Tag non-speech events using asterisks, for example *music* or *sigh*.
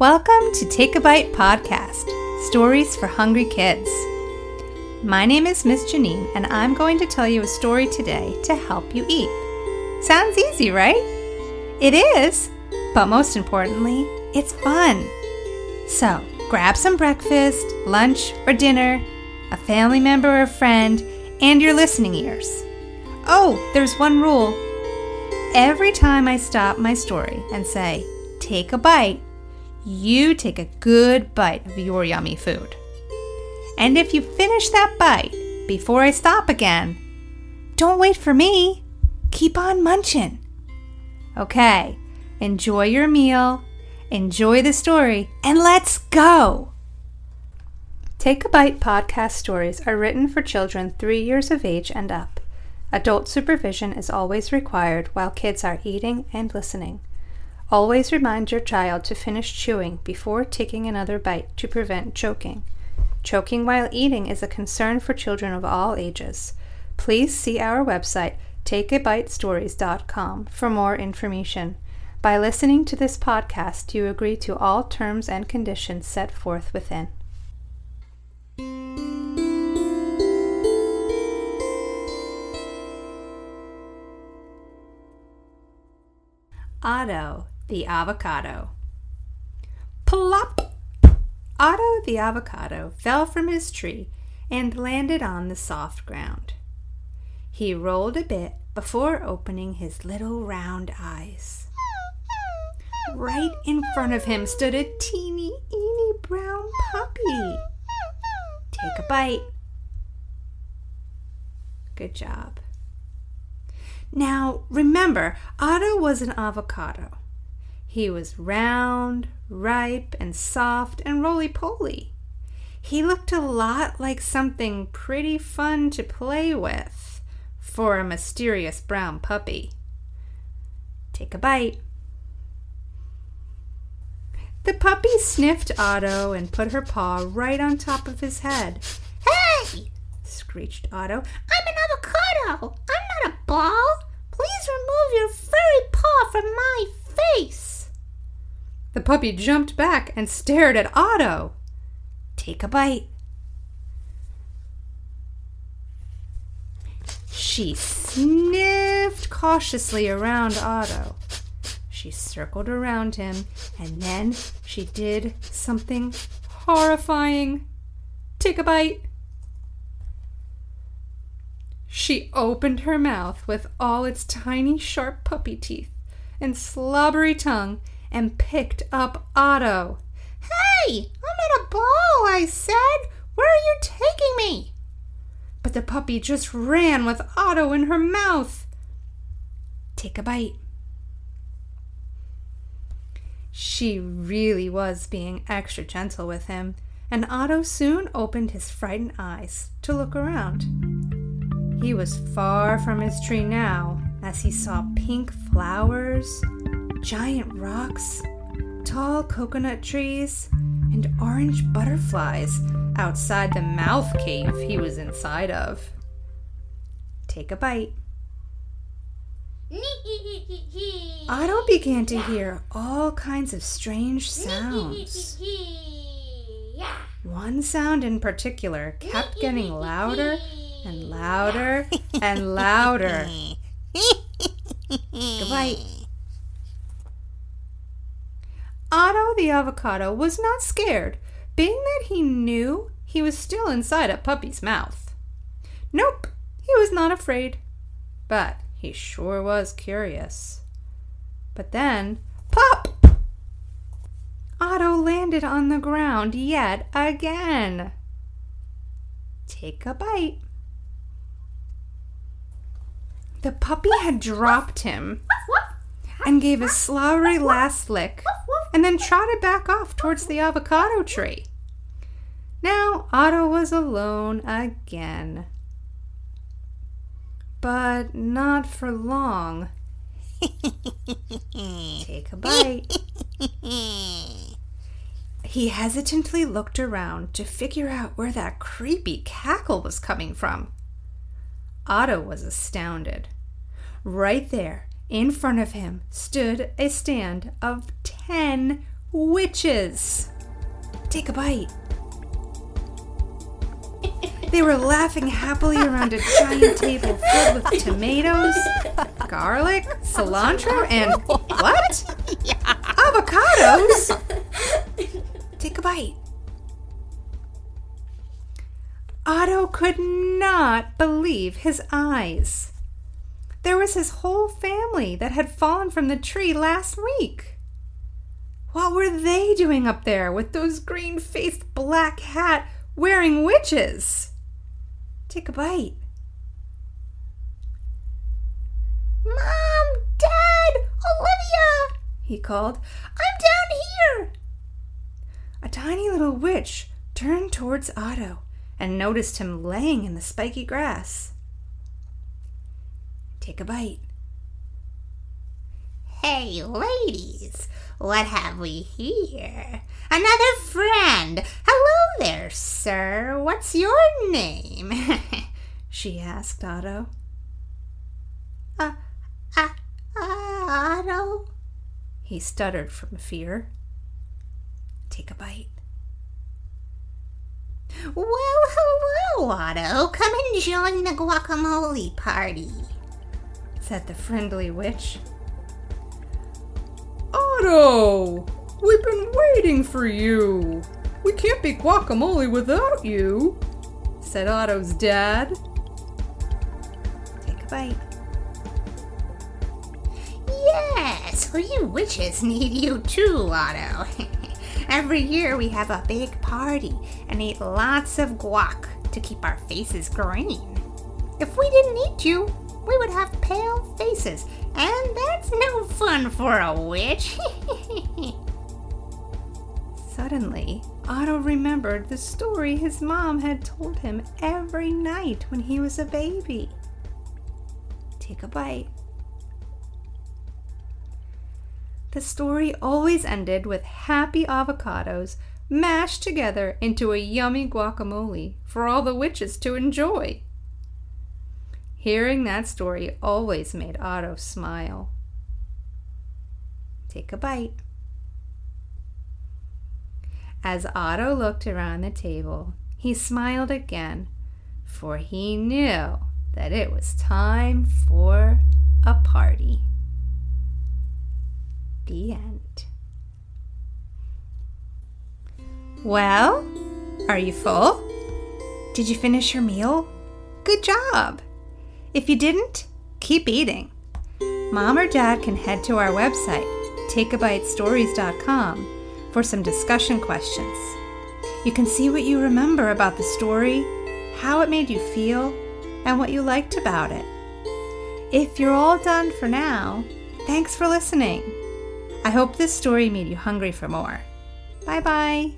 Welcome to Take a Bite Podcast Stories for Hungry Kids. My name is Miss Janine, and I'm going to tell you a story today to help you eat. Sounds easy, right? It is, but most importantly, it's fun. So, grab some breakfast, lunch, or dinner, a family member or friend, and your listening ears. Oh, there's one rule. Every time I stop my story and say, take a bite, you take a good bite of your yummy food. And if you finish that bite before I stop again, don't wait for me. Keep on munching. Okay, enjoy your meal, enjoy the story, and let's go. Take a Bite podcast stories are written for children three years of age and up. Adult supervision is always required while kids are eating and listening. Always remind your child to finish chewing before taking another bite to prevent choking. Choking while eating is a concern for children of all ages. Please see our website, takeabitestories.com, for more information. By listening to this podcast, you agree to all terms and conditions set forth within. Otto the avocado. Plop! Otto the avocado fell from his tree and landed on the soft ground. He rolled a bit before opening his little round eyes. Right in front of him stood a teeny, eeny brown puppy. Take a bite. Good job. Now, remember, Otto was an avocado. He was round, ripe, and soft and roly poly. He looked a lot like something pretty fun to play with for a mysterious brown puppy. Take a bite. The puppy sniffed Otto and put her paw right on top of his head. Hey! screeched Otto. I'm an avocado! I'm not a ball! Please remove your furry paw from my face! The puppy jumped back and stared at Otto. Take a bite. She sniffed cautiously around Otto. She circled around him and then she did something horrifying. Take a bite. She opened her mouth with all its tiny, sharp puppy teeth and slobbery tongue and picked up Otto. Hey, I'm in a ball, I said. Where are you taking me? But the puppy just ran with Otto in her mouth. Take a bite. She really was being extra gentle with him, and Otto soon opened his frightened eyes to look around. He was far from his tree now as he saw pink flowers giant rocks, tall coconut trees, and orange butterflies outside the mouth cave he was inside of. Take a bite. *laughs* Otto began to hear all kinds of strange sounds. *laughs* One sound in particular kept getting louder and louder *laughs* and louder. Goodbye. Otto the avocado was not scared, being that he knew he was still inside a puppy's mouth. Nope, he was not afraid, but he sure was curious. But then, pop! Otto landed on the ground yet again. Take a bite. The puppy had dropped him and gave a slobbery last lick and then trotted back off towards the avocado tree. Now Otto was alone again. But not for long. *laughs* Take a bite. He hesitantly looked around to figure out where that creepy cackle was coming from. Otto was astounded. Right there, in front of him stood a stand of ten witches. Take a bite. They were laughing happily around a giant table filled with tomatoes, garlic, cilantro, and what? Avocados? Take a bite. Otto could not believe his eyes. There was his whole family that had fallen from the tree last week. What were they doing up there with those green faced black hat wearing witches? Take a bite. Mom, Dad, Olivia, he called. I'm down here. A tiny little witch turned towards Otto and noticed him laying in the spiky grass. Take a bite. Hey, ladies, what have we here? Another friend. Hello there, sir. What's your name? *laughs* she asked Otto. Uh, uh, uh, Otto? He stuttered from fear. Take a bite. Well, hello, Otto. Come and join the guacamole party, said the friendly witch. Otto! We've been waiting for you. We can't be guacamole without you, said Otto's dad. Take a bite. Yes, we witches need you too, Otto. *laughs* Every year we have a big party and eat lots of guac to keep our faces green. If we didn't eat you, we would have pale faces, and that's no fun for a witch. *laughs* Suddenly, Otto remembered the story his mom had told him every night when he was a baby. Take a bite. The story always ended with happy avocados mashed together into a yummy guacamole for all the witches to enjoy. Hearing that story always made Otto smile. Take a bite. As Otto looked around the table, he smiled again, for he knew that it was time for a party. The end. Well, are you full? Did you finish your meal? Good job! If you didn't, keep eating. Mom or Dad can head to our website, takeabitestories.com, for some discussion questions. You can see what you remember about the story, how it made you feel, and what you liked about it. If you're all done for now, thanks for listening. I hope this story made you hungry for more. Bye bye.